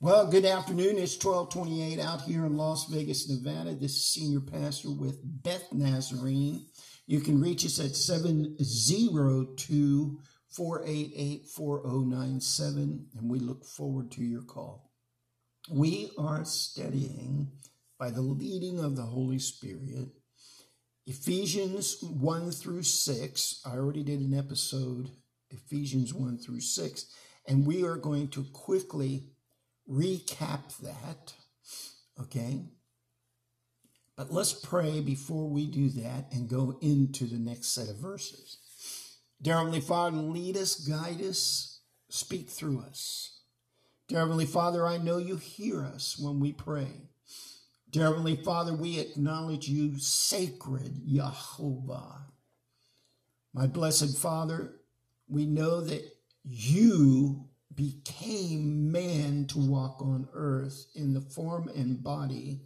Well, good afternoon. It's 1228 out here in Las Vegas, Nevada. This is Senior Pastor with Beth Nazarene. You can reach us at 702 488 4097, and we look forward to your call. We are studying by the leading of the Holy Spirit Ephesians 1 through 6. I already did an episode, Ephesians 1 through 6, and we are going to quickly recap that. Okay? But let's pray before we do that and go into the next set of verses. Dear Heavenly Father, lead us, guide us, speak through us. Dear Heavenly Father, I know you hear us when we pray. Dear Heavenly Father, we acknowledge you, sacred Jehovah. My blessed Father, we know that you became man to walk on earth in the form and body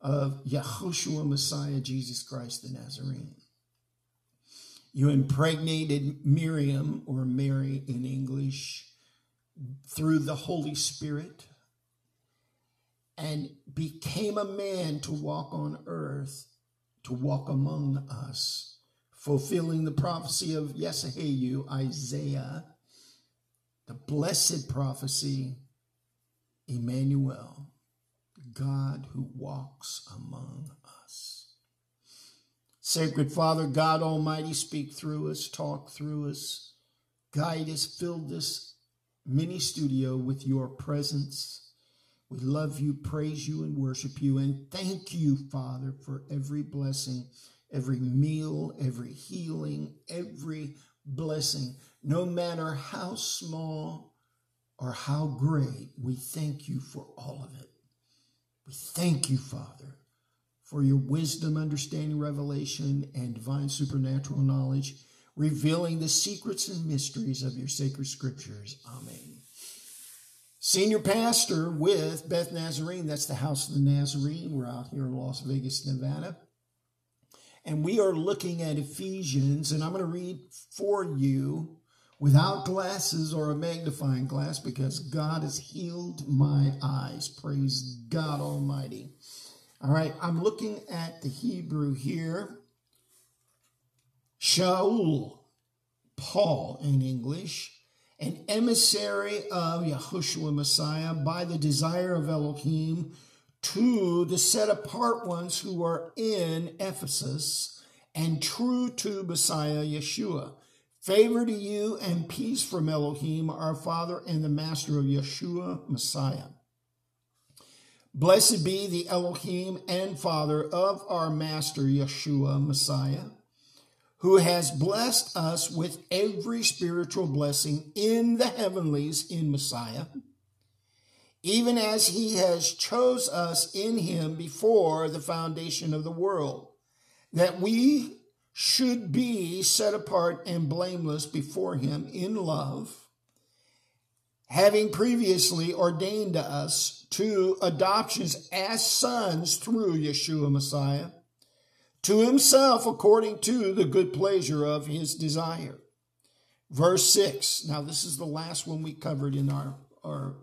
of Yahushua Messiah, Jesus Christ the Nazarene. You impregnated Miriam, or Mary in English, through the Holy Spirit and became a man to walk on earth, to walk among us, fulfilling the prophecy of Yesahayu, Isaiah the blessed prophecy, Emmanuel, God who walks among us. Sacred Father, God Almighty, speak through us, talk through us, guide us, fill this mini studio with your presence. We love you, praise you, and worship you. And thank you, Father, for every blessing, every meal, every healing, every blessing no matter how small or how great, we thank you for all of it. We thank you, Father, for your wisdom, understanding, revelation, and divine supernatural knowledge, revealing the secrets and mysteries of your sacred scriptures. Amen. Senior pastor with Beth Nazarene, that's the House of the Nazarene. We're out here in Las Vegas, Nevada. And we are looking at Ephesians, and I'm going to read for you without glasses or a magnifying glass because God has healed my eyes. Praise God Almighty. All right, I'm looking at the Hebrew here. Shaul, Paul in English, an emissary of Yahushua Messiah by the desire of Elohim to the set apart ones who are in Ephesus and true to Messiah Yeshua Favor to you and peace from Elohim, our Father and the Master of Yeshua, Messiah. Blessed be the Elohim and Father of our Master Yeshua, Messiah, who has blessed us with every spiritual blessing in the heavenlies in Messiah, even as he has chose us in him before the foundation of the world, that we should be set apart and blameless before him in love, having previously ordained us to adoptions as sons through Yeshua Messiah, to himself according to the good pleasure of his desire. Verse 6. Now, this is the last one we covered in our, our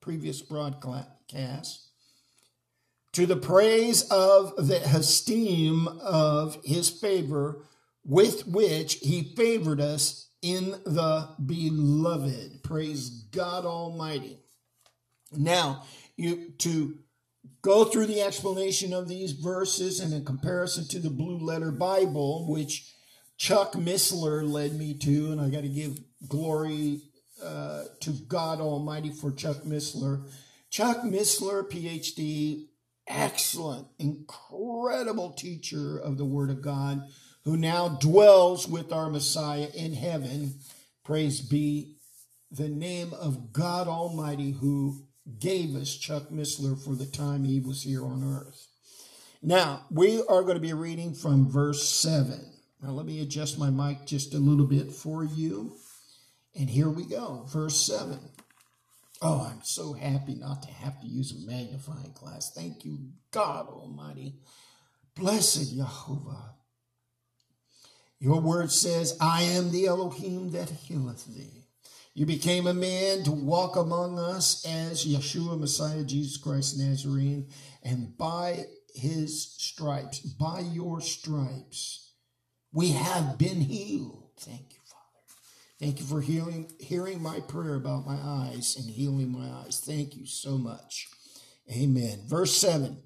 previous broadcast to the praise of the esteem of his favor with which he favored us in the beloved. Praise God Almighty. Now, you to go through the explanation of these verses and in comparison to the blue letter Bible, which Chuck Missler led me to, and I got to give glory uh, to God Almighty for Chuck Missler. Chuck Missler, PhD, excellent, incredible teacher of the Word of God who now dwells with our Messiah in heaven. Praise be the name of God Almighty who gave us Chuck Missler for the time he was here on earth. Now, we are going to be reading from verse 7. Now, let me adjust my mic just a little bit for you. And here we go, verse 7. Oh, I'm so happy not to have to use a magnifying glass. Thank you, God Almighty. Blessed Jehovah. Your word says, I am the Elohim that healeth thee. You became a man to walk among us as Yeshua, Messiah, Jesus Christ, Nazarene, and by his stripes, by your stripes, we have been healed. Thank you. Thank you for healing, hearing my prayer about my eyes and healing my eyes. Thank you so much. Amen. Verse 7.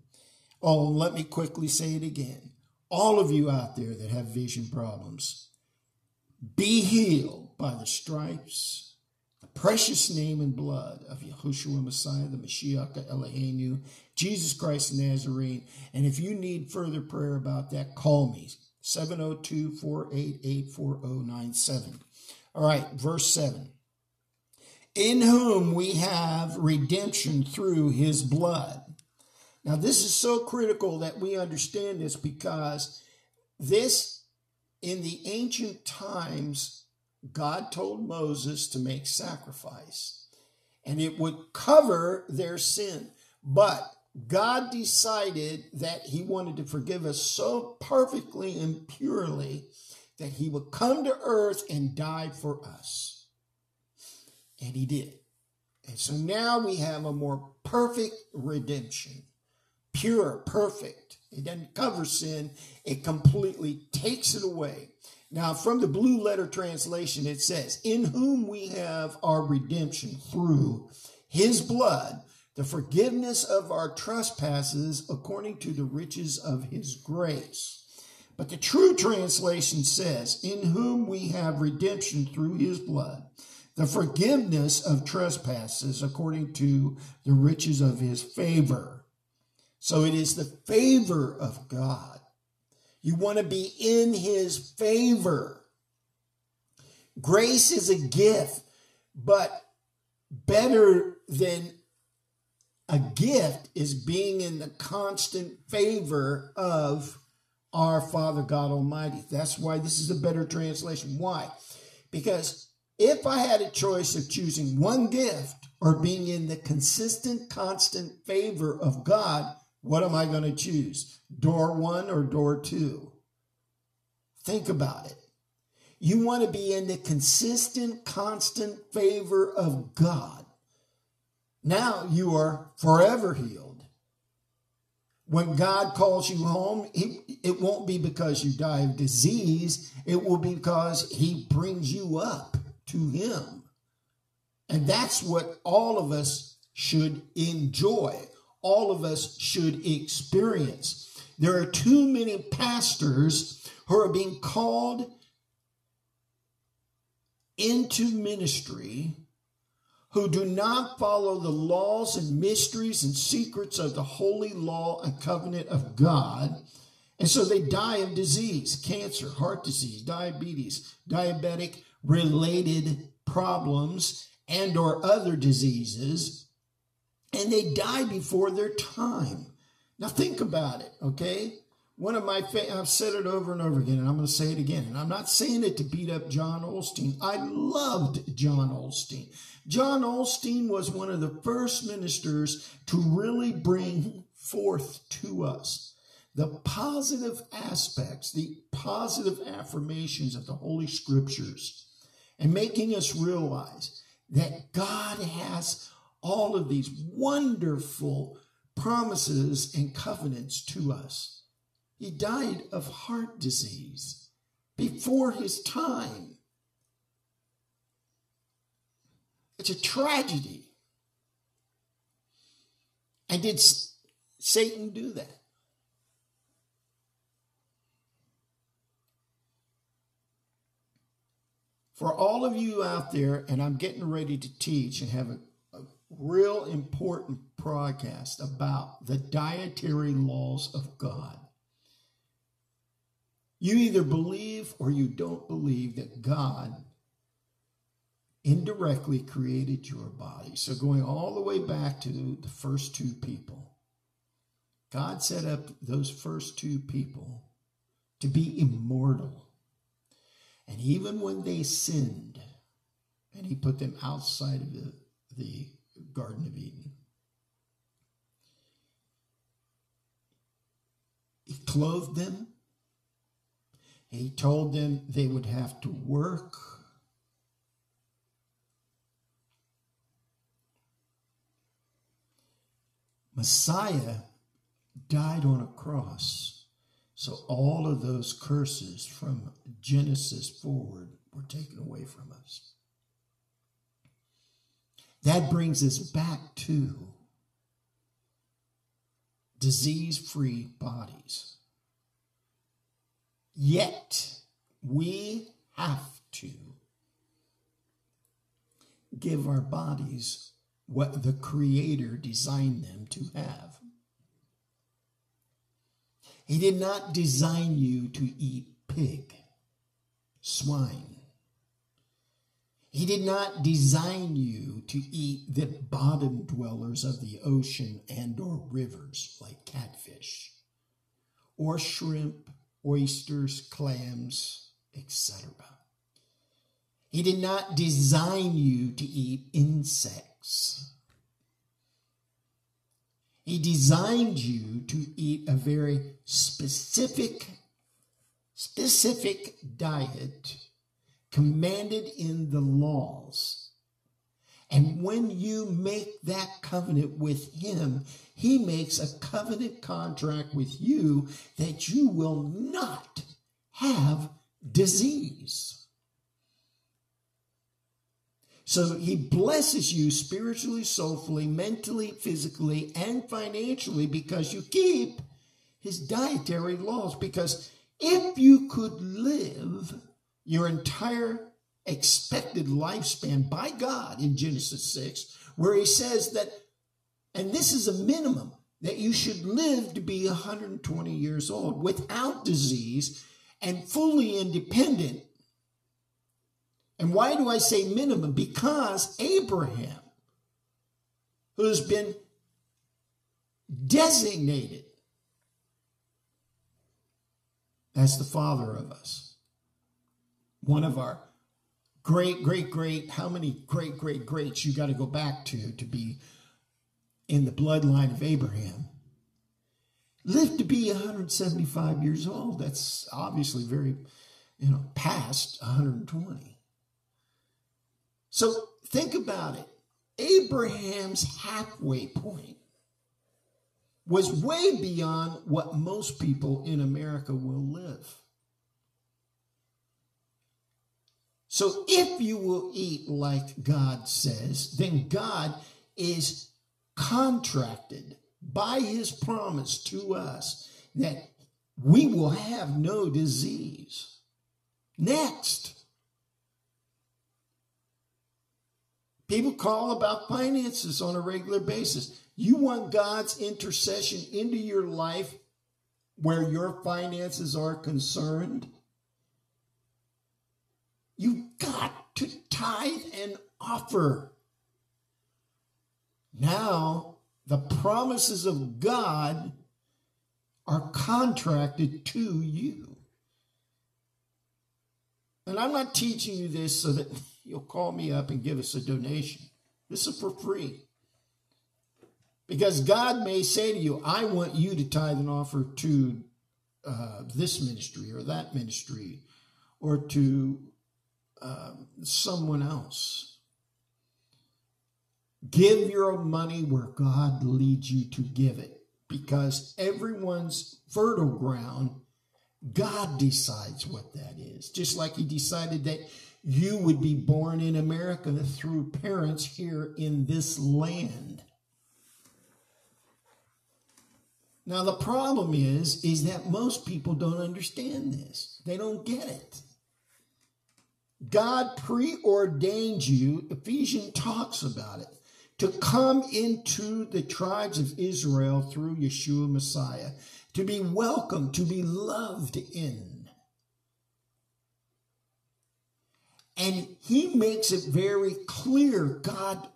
Oh, let me quickly say it again. All of you out there that have vision problems, be healed by the stripes, the precious name and blood of Yahushua Messiah, the Mashiach Eloheinu, Jesus Christ Nazarene. And if you need further prayer about that, call me 702 488 4097. All right, verse 7. In whom we have redemption through his blood. Now, this is so critical that we understand this because this, in the ancient times, God told Moses to make sacrifice and it would cover their sin. But God decided that He wanted to forgive us so perfectly and purely that He would come to earth and die for us. And He did. And so now we have a more perfect redemption, pure, perfect. It doesn't cover sin, it completely takes it away. Now, from the blue letter translation, it says, In whom we have our redemption through his blood the forgiveness of our trespasses according to the riches of his grace. But the true translation says, In whom we have redemption through his blood, the forgiveness of trespasses according to the riches of his favor. So it is the favor of God. You want to be in his favor. Grace is a gift, but better than a gift is being in the constant favor of our Father God Almighty. That's why this is a better translation. Why? Because if I had a choice of choosing one gift or being in the consistent, constant favor of God, what am I going to choose? Door one or door two? Think about it. You want to be in the consistent, constant favor of God. Now you are forever healed. When God calls you home, it won't be because you die of disease. It will be because he brings you up to him. And that's what all of us should enjoy. All of us should experience. There are too many pastors who are being called into ministry who do not follow the laws and mysteries and secrets of the holy law and covenant of God. And so they die of disease, cancer, heart disease, diabetes, diabetic related problems and or other diseases and they die before their time. Now think about it, okay? One of my, fa- I've said it over and over again, and I'm going to say it again. And I'm not saying it to beat up John Osteen. I loved John Osteen. John Osteen was one of the first ministers to really bring forth to us the positive aspects, the positive affirmations of the Holy Scriptures, and making us realize that God has all of these wonderful promises and covenants to us. He died of heart disease before his time. It's a tragedy. And did Satan do that? For all of you out there, and I'm getting ready to teach and have a, a real important broadcast about the dietary laws of God. You either believe or you don't believe that God indirectly created your body. So, going all the way back to the first two people, God set up those first two people to be immortal. And even when they sinned, and He put them outside of the, the Garden of Eden, He clothed them he told them they would have to work. Messiah died on a cross. So all of those curses from Genesis forward were taken away from us. That brings us back to disease free bodies. Yet, we have to give our bodies what the Creator designed them to have. He did not design you to eat pig, swine. He did not design you to eat the bottom dwellers of the ocean and or rivers like catfish or shrimp, oysters, clams, etc. He did not design you to eat insects. He designed you to eat a very specific, specific diet commanded in the laws. And when you make that covenant with him, he makes a covenant contract with you that you will not have disease. So he blesses you spiritually, soulfully, mentally, physically, and financially because you keep his dietary laws. Because if you could live your entire expected lifespan by God in Genesis 6, where he says that, and this is a minimum, that you should live to be 120 years old without disease and fully independent and why do I say minimum? Because Abraham, who's been designated as the father of us, one of our great, great, great, how many great, great, greats you got to go back to to be in the bloodline of Abraham, lived to be 175 years old. That's obviously very, you know, past 120. So think about it. Abraham's halfway point was way beyond what most people in America will live. So if you will eat like God says, then God is contracted by his promise to us that we will have no disease. Next. People call about finances on a regular basis. You want God's intercession into your life where your finances are concerned? You got to tithe and offer. Now, the promises of God are contracted to you. And I'm not teaching you this so that you'll call me up and give us a donation. This is for free. Because God may say to you, I want you to tithe and offer to uh, this ministry or that ministry or to uh, someone else. Give your money where God leads you to give it because everyone's fertile ground, God decides what that is. Just like He decided that you would be born in America through parents here in this land. Now the problem is is that most people don't understand this. They don't get it. God preordained you, Ephesians talks about it, to come into the tribes of Israel through Yeshua Messiah, to be welcomed, to be loved in. And he makes it very clear God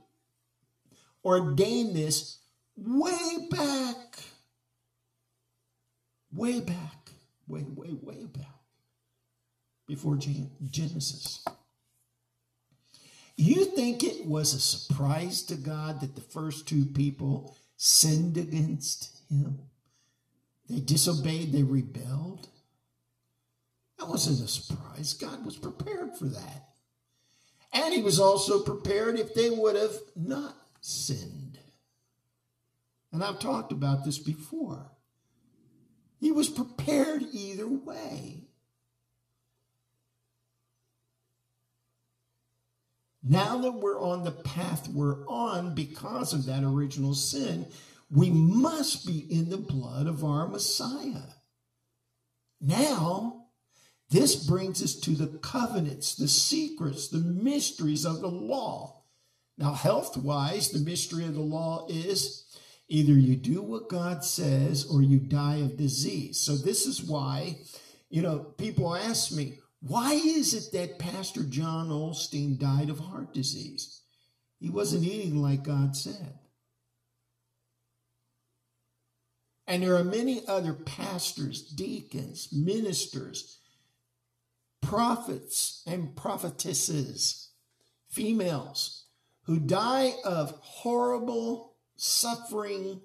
ordained this way back, way back, way, way, way back before Genesis. You think it was a surprise to God that the first two people sinned against him? They disobeyed, they rebelled. That wasn't a surprise. God was prepared for that. And he was also prepared if they would have not sinned. And I've talked about this before. He was prepared either way. Now that we're on the path we're on because of that original sin, we must be in the blood of our Messiah. Now, this brings us to the covenants, the secrets, the mysteries of the law. Now, health wise, the mystery of the law is either you do what God says or you die of disease. So, this is why, you know, people ask me, why is it that Pastor John Osteen died of heart disease? He wasn't eating like God said. And there are many other pastors, deacons, ministers, prophets, and prophetesses, females, who die of horrible suffering,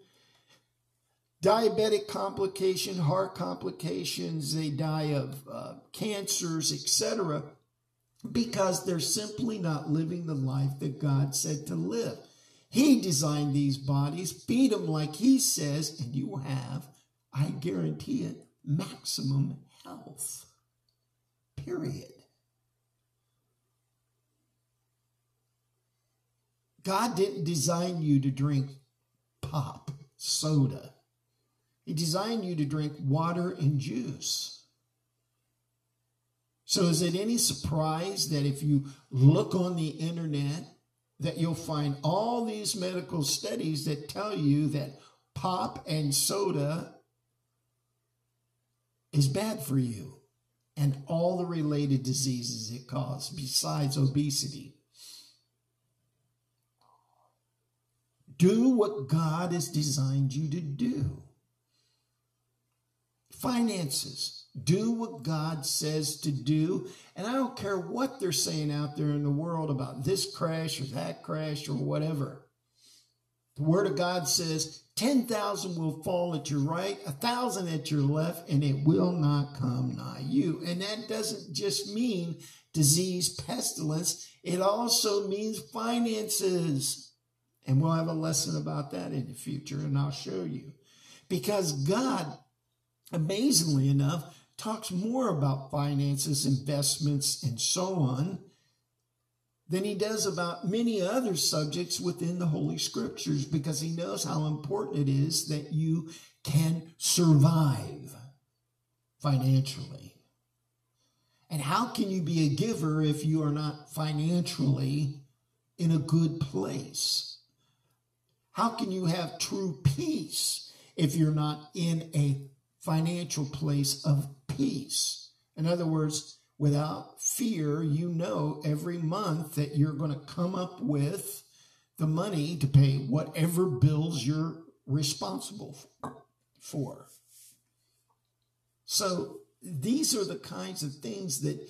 diabetic complication, heart complications, they die of uh, cancers, etc., because they're simply not living the life that God said to live. He designed these bodies, feed them like He says, and you have, I guarantee it, maximum health. Period. God didn't design you to drink pop, soda. He designed you to drink water and juice. So, is it any surprise that if you look on the internet, that you'll find all these medical studies that tell you that pop and soda is bad for you and all the related diseases it causes besides obesity. Do what God has designed you to do. Finances. Do what God says to do. And I don't care what they're saying out there in the world about this crash or that crash or whatever. The Word of God says 10,000 will fall at your right, a thousand at your left, and it will not come nigh you. And that doesn't just mean disease, pestilence, it also means finances. And we'll have a lesson about that in the future, and I'll show you. Because God, amazingly enough, talks more about finances, investments, and so on than he does about many other subjects within the Holy Scriptures because he knows how important it is that you can survive financially. And how can you be a giver if you are not financially in a good place? How can you have true peace if you're not in a financial place of peace? In other words, without fear, you know every month that you're going to come up with the money to pay whatever bills you're responsible for. So these are the kinds of things that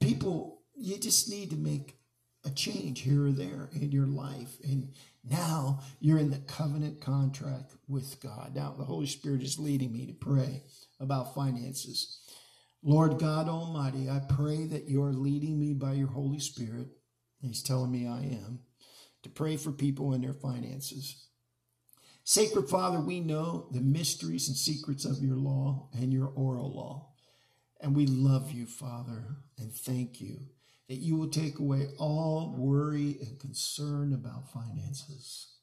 people, you just need to make a change here or there in your life. And now you're in the covenant contract with God. Now the Holy Spirit is leading me to pray about finances. Lord God Almighty, I pray that you are leading me by your Holy Spirit. He's telling me I am to pray for people and their finances. Sacred Father, we know the mysteries and secrets of your law and your oral law. And we love you, Father, and thank you that you will take away all worry and concern about finances.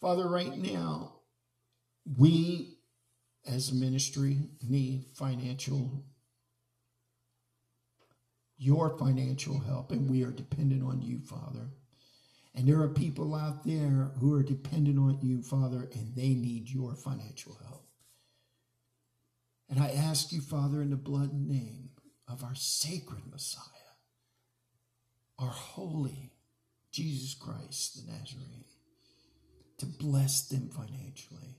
Father, right now, we as a ministry need financial, your financial help, and we are dependent on you, Father. And there are people out there who are dependent on you, Father, and they need your financial help. And I ask you, Father, in the blood and name of our sacred Messiah, our holy Jesus Christ the Nazarene, to bless them financially.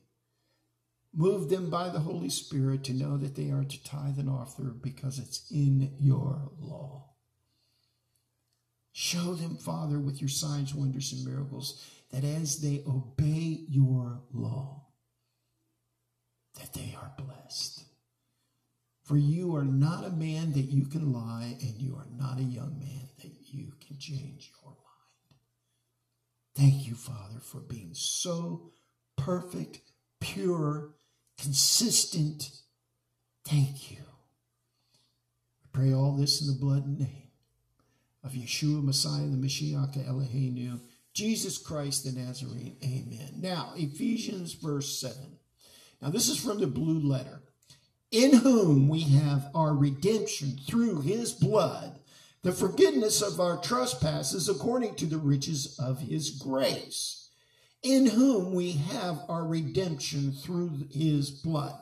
Move them by the Holy Spirit to know that they are to tithe and offer because it's in your law. Show them, Father, with your signs, wonders, and miracles, that as they obey your law, that they are blessed. For you are not a man that you can lie, and you are not a young man that you can change your mind. Thank you, Father, for being so perfect, pure, consistent. Thank you. I pray all this in the blood and name of Yeshua, Messiah, the Mashiach, Eloheinu, Jesus Christ the Nazarene. Amen. Now, Ephesians verse 7. Now, this is from the blue letter. In whom we have our redemption through his blood, the forgiveness of our trespasses according to the riches of his grace. In whom we have our redemption through his blood.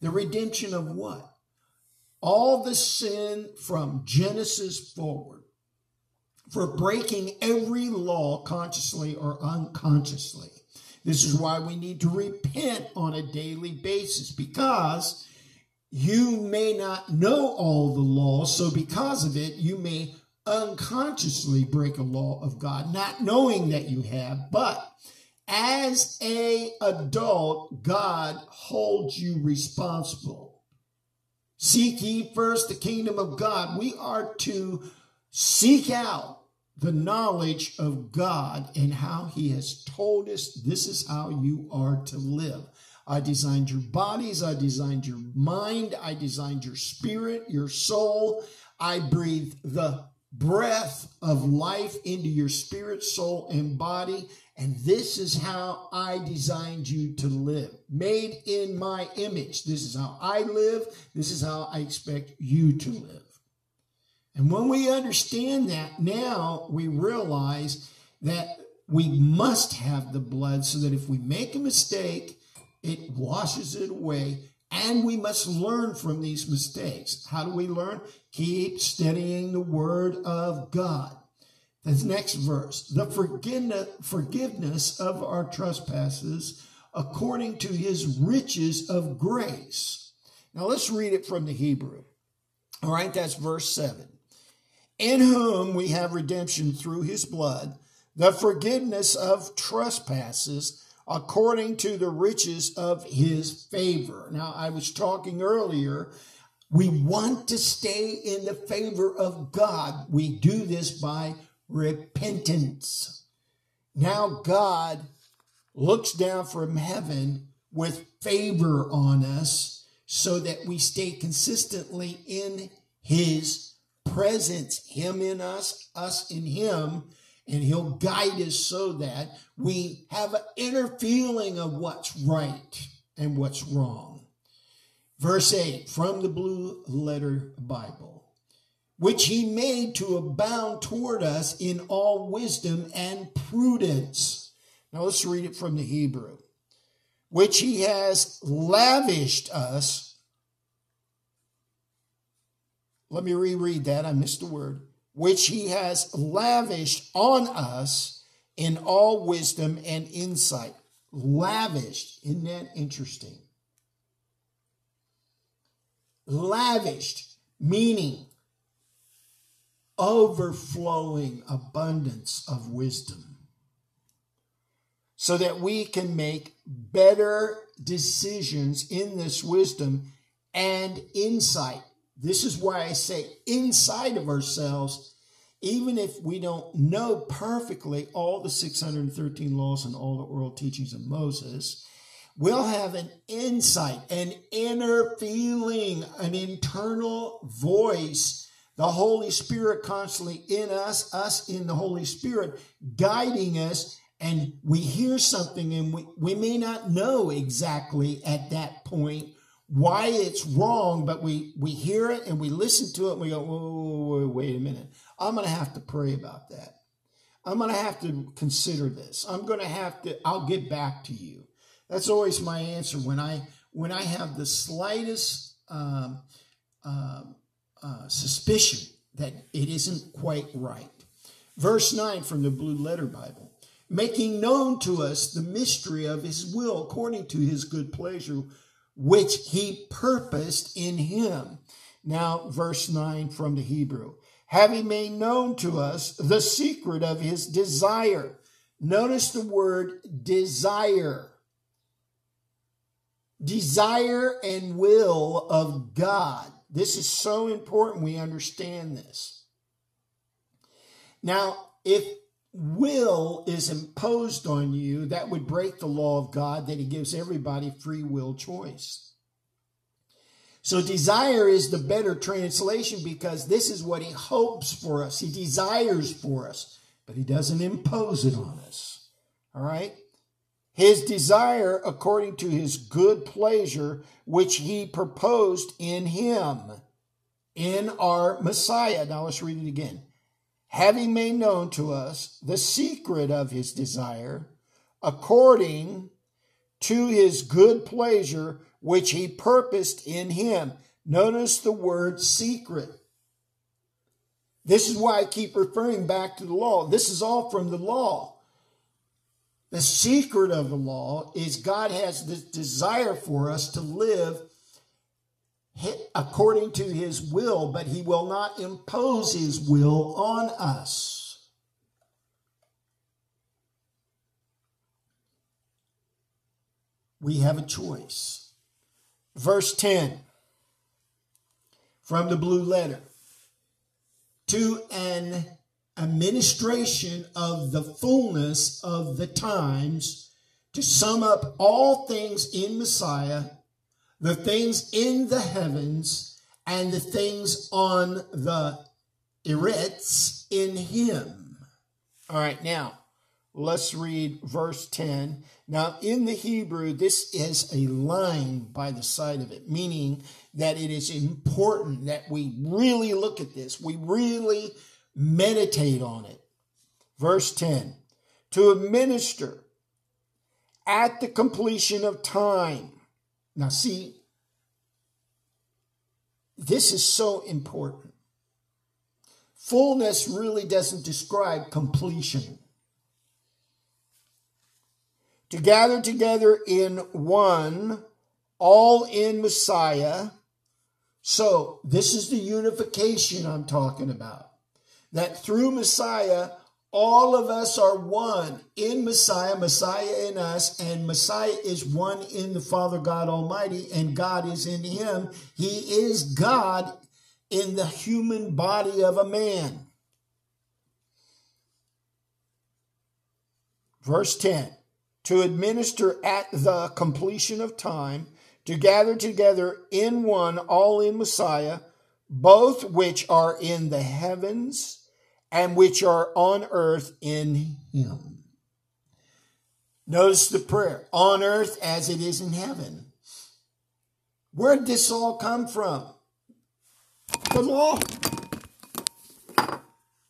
The redemption of what? All the sin from Genesis forward for breaking every law consciously or unconsciously. This is why we need to repent on a daily basis because you may not know all the laws. So, because of it, you may unconsciously break a law of God, not knowing that you have. But as a adult, God holds you responsible. Seek ye first the kingdom of God. We are to seek out the knowledge of God and how He has told us this is how you are to live. I designed your bodies, I designed your mind, I designed your spirit, your soul. I breathed the breath of life into your spirit, soul, and body. And this is how I designed you to live. Made in my image. This is how I live. This is how I expect you to live. And when we understand that, now we realize that we must have the blood so that if we make a mistake, it washes it away. And we must learn from these mistakes. How do we learn? Keep studying the word of God. The next verse, the forgiveness of our trespasses according to his riches of grace. Now let's read it from the Hebrew. All right, that's verse 7 in whom we have redemption through his blood, the forgiveness of trespasses according to the riches of his favor. Now, I was talking earlier, we want to stay in the favor of God. We do this by repentance. Now, God looks down from heaven with favor on us so that we stay consistently in his presence, Him in us, us in Him, and He'll guide us so that we have an inner feeling of what's right and what's wrong. Verse 8 from the Blue Letter Bible, which He made to abound toward us in all wisdom and prudence. Now let's read it from the Hebrew. Which He has lavished us let me reread that. I missed a word. Which he has lavished on us in all wisdom and insight. Lavished. Isn't that interesting? Lavished, meaning overflowing abundance of wisdom. So that we can make better decisions in this wisdom and insight this is why I say inside of ourselves, even if we don't know perfectly all the 613 laws and all the oral teachings of Moses, we'll have an insight, an inner feeling, an internal voice, the Holy Spirit constantly in us, us in the Holy Spirit, guiding us. And we hear something and we, we may not know exactly at that point why it's wrong, but we we hear it and we listen to it and we go, whoa, whoa, whoa, wait a minute. I'm going to have to pray about that. I'm going to have to consider this. I'm going to have to. I'll get back to you. That's always my answer when I when I have the slightest um, uh, uh, suspicion that it isn't quite right. Verse nine from the Blue Letter Bible, making known to us the mystery of His will according to His good pleasure which he purposed in him. Now, verse 9 from the Hebrew. Having made known to us the secret of his desire. Notice the word desire. Desire and will of God. This is so important we understand this. Now, if will is imposed on you, that would break the law of God that He gives everybody free will choice. So, desire is the better translation because this is what He hopes for us. He desires for us, but He doesn't impose it on us. All right? His desire according to His good pleasure, which He proposed in Him, in our Messiah. Now, let's read it again having made known to us the secret of his desire, according to his good pleasure, which he purposed in him. Notice the word secret. This is why I keep referring back to the law. This is all from the law. The secret of the law is God has this desire for us to live according to his will, but he will not impose his will on us. We have a choice. Verse 10 from the blue letter to an administration of the fullness of the times to sum up all things in Messiah the things in the heavens and the things on the eretz in him. All right, now let's read verse 10. Now, in the Hebrew, this is a line by the side of it, meaning that it is important that we really look at this, we really meditate on it. Verse 10 to administer at the completion of time now, see, this is so important. Fullness really doesn't describe completion. To gather together in one, all in Messiah. So, this is the unification I'm talking about. That through Messiah, all of us are one in Messiah, Messiah in us, and Messiah is one in the Father God Almighty, and God is in him. He is God in the human body of a man. Verse 10 To administer at the completion of time, to gather together in one, all in Messiah, both which are in the heavens and which are on earth in him. Notice the prayer on earth as it is in heaven. Where did this all come from? The law.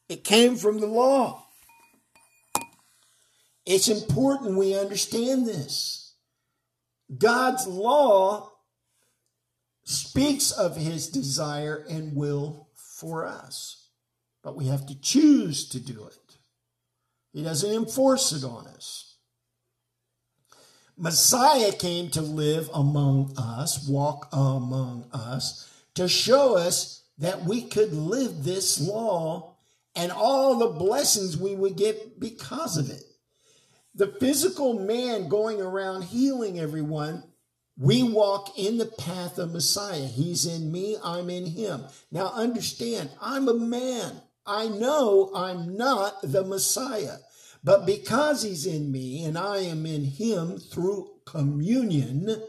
It came from the law. It's important we understand this. God's law speaks of his desire and will for us but we have to choose to do it. He doesn't enforce it on us. Messiah came to live among us, walk among us, to show us that we could live this law and all the blessings we would get because of it. The physical man going around healing everyone, we walk in the path of Messiah. He's in me, I'm in him. Now understand, I'm a man. I know I'm not the Messiah. But because he's in me and I am in him through communion,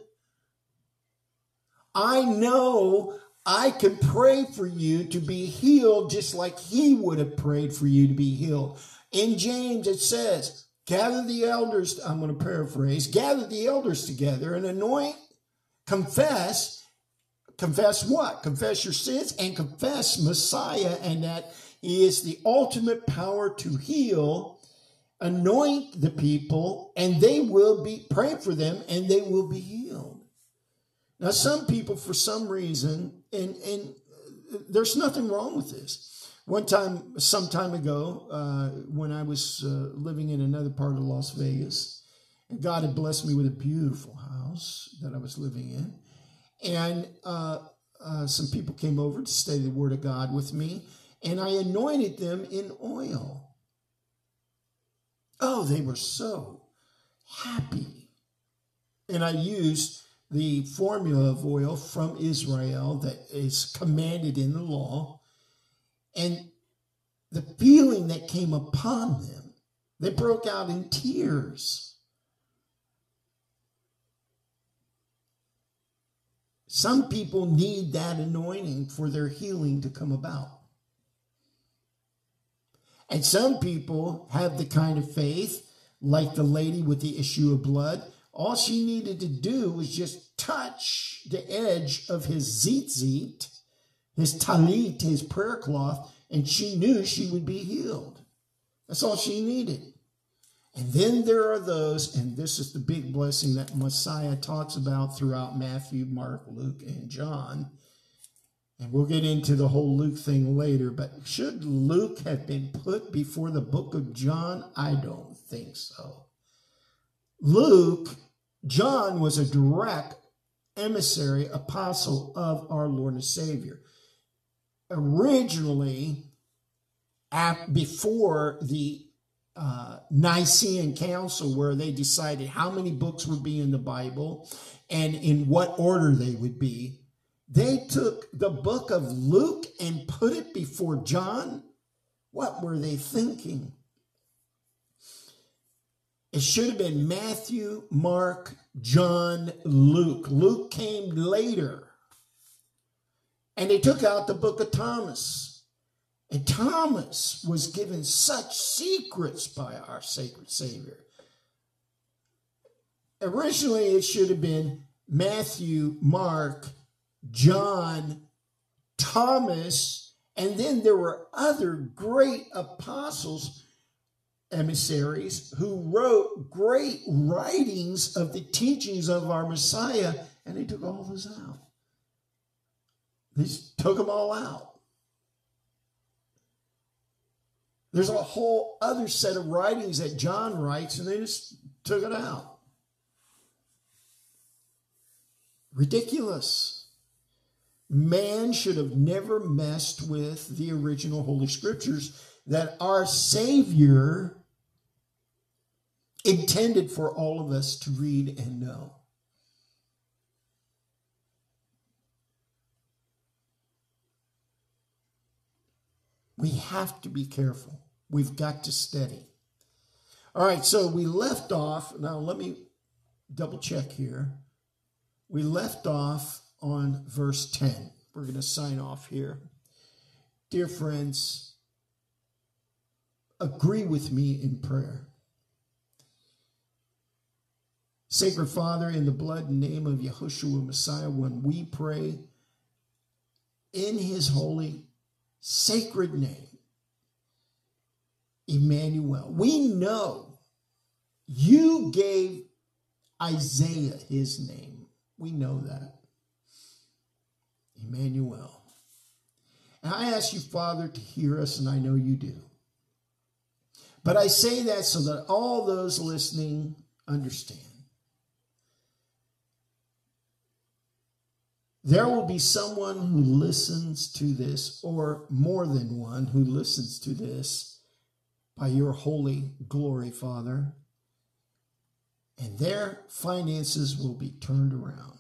I know I can pray for you to be healed just like he would have prayed for you to be healed. In James, it says, gather the elders, I'm going to paraphrase, gather the elders together and anoint, confess, confess what? Confess your sins and confess Messiah and that is the ultimate power to heal. Anoint the people, and they will be, pray for them, and they will be healed. Now, some people, for some reason, and, and there's nothing wrong with this. One time, some time ago, uh, when I was uh, living in another part of Las Vegas, and God had blessed me with a beautiful house that I was living in. And uh, uh some people came over to study the Word of God with me and I anointed them in oil. Oh, they were so happy. And I used the formula of oil from Israel that is commanded in the law. And the feeling that came upon them They broke out in tears. Some people need that anointing for their healing to come about. And some people have the kind of faith, like the lady with the issue of blood. All she needed to do was just touch the edge of his tzitzit, his talit, his prayer cloth, and she knew she would be healed. That's all she needed. And then there are those, and this is the big blessing that Messiah talks about throughout Matthew, Mark, Luke, and John and we'll get into the whole Luke thing later, but should Luke have been put before the book of John? I don't think so. Luke, John was a direct emissary, apostle of our Lord and Savior. Originally, before the uh, Nicene Council, where they decided how many books would be in the Bible and in what order they would be, they took the book of Luke and put it before John. What were they thinking? It should have been Matthew, Mark, John, Luke. Luke came later. And they took out the book of Thomas. And Thomas was given such secrets by our sacred Savior. Originally, it should have been Matthew, Mark, John, Thomas, and then there were other great apostles, emissaries, who wrote great writings of the teachings of our Messiah, and they took all those out. They took them all out. There's a whole other set of writings that John writes, and they just took it out. Ridiculous man should have never messed with the original Holy Scriptures that our Savior intended for all of us to read and know. We have to be careful. We've got to study. All right, so we left off. Now, let me double check here. We left off on verse 10. We're going to sign off here. Dear friends, agree with me in prayer. Sacred Father, in the blood and name of Yahushua Messiah, when we pray in his holy, sacred name, Emmanuel, we know you gave Isaiah his name. We know that. Emmanuel. And I ask you, Father, to hear us, and I know you do. But I say that so that all those listening understand. There will be someone who listens to this, or more than one who listens to this by your holy glory, Father, and their finances will be turned around.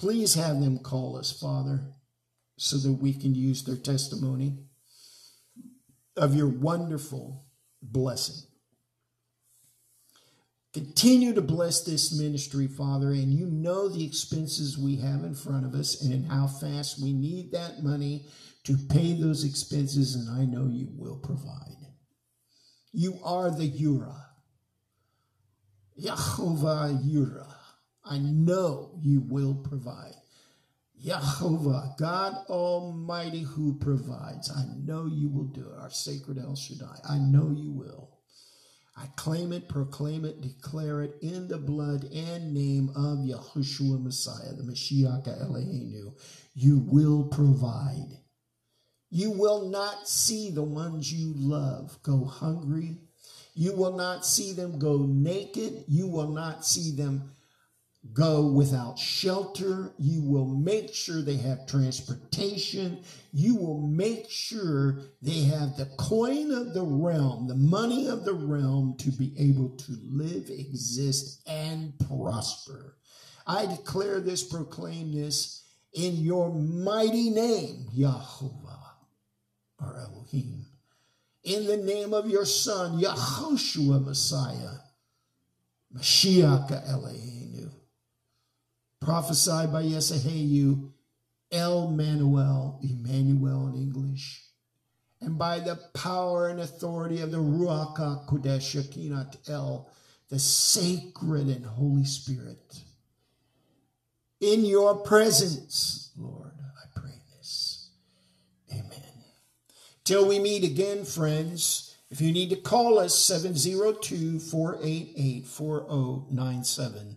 Please have them call us, Father, so that we can use their testimony of your wonderful blessing. Continue to bless this ministry, Father, and you know the expenses we have in front of us and how fast we need that money to pay those expenses, and I know you will provide. You are the Yura, Yahovah Yura. I know you will provide. Yahovah, God Almighty who provides. I know you will do it. Our sacred El Shaddai. I know you will. I claim it, proclaim it, declare it in the blood and name of Yahushua Messiah, the Mashiach Eloheinu. You will provide. You will not see the ones you love go hungry. You will not see them go naked. You will not see them go without shelter. You will make sure they have transportation. You will make sure they have the coin of the realm, the money of the realm to be able to live, exist, and prosper. I declare this, proclaim this in your mighty name, Yahovah, our Elohim. in the name of your Son, Yahushua Messiah, Mashiach Eloheinu, prophesied by Yesahayu, El Manuel, Emmanuel in English, and by the power and authority of the Ruach HaKodesh Shekinat El, the sacred and Holy Spirit. In your presence, Lord, I pray this. Amen. Till we meet again, friends, if you need to call us, 702 488 4097.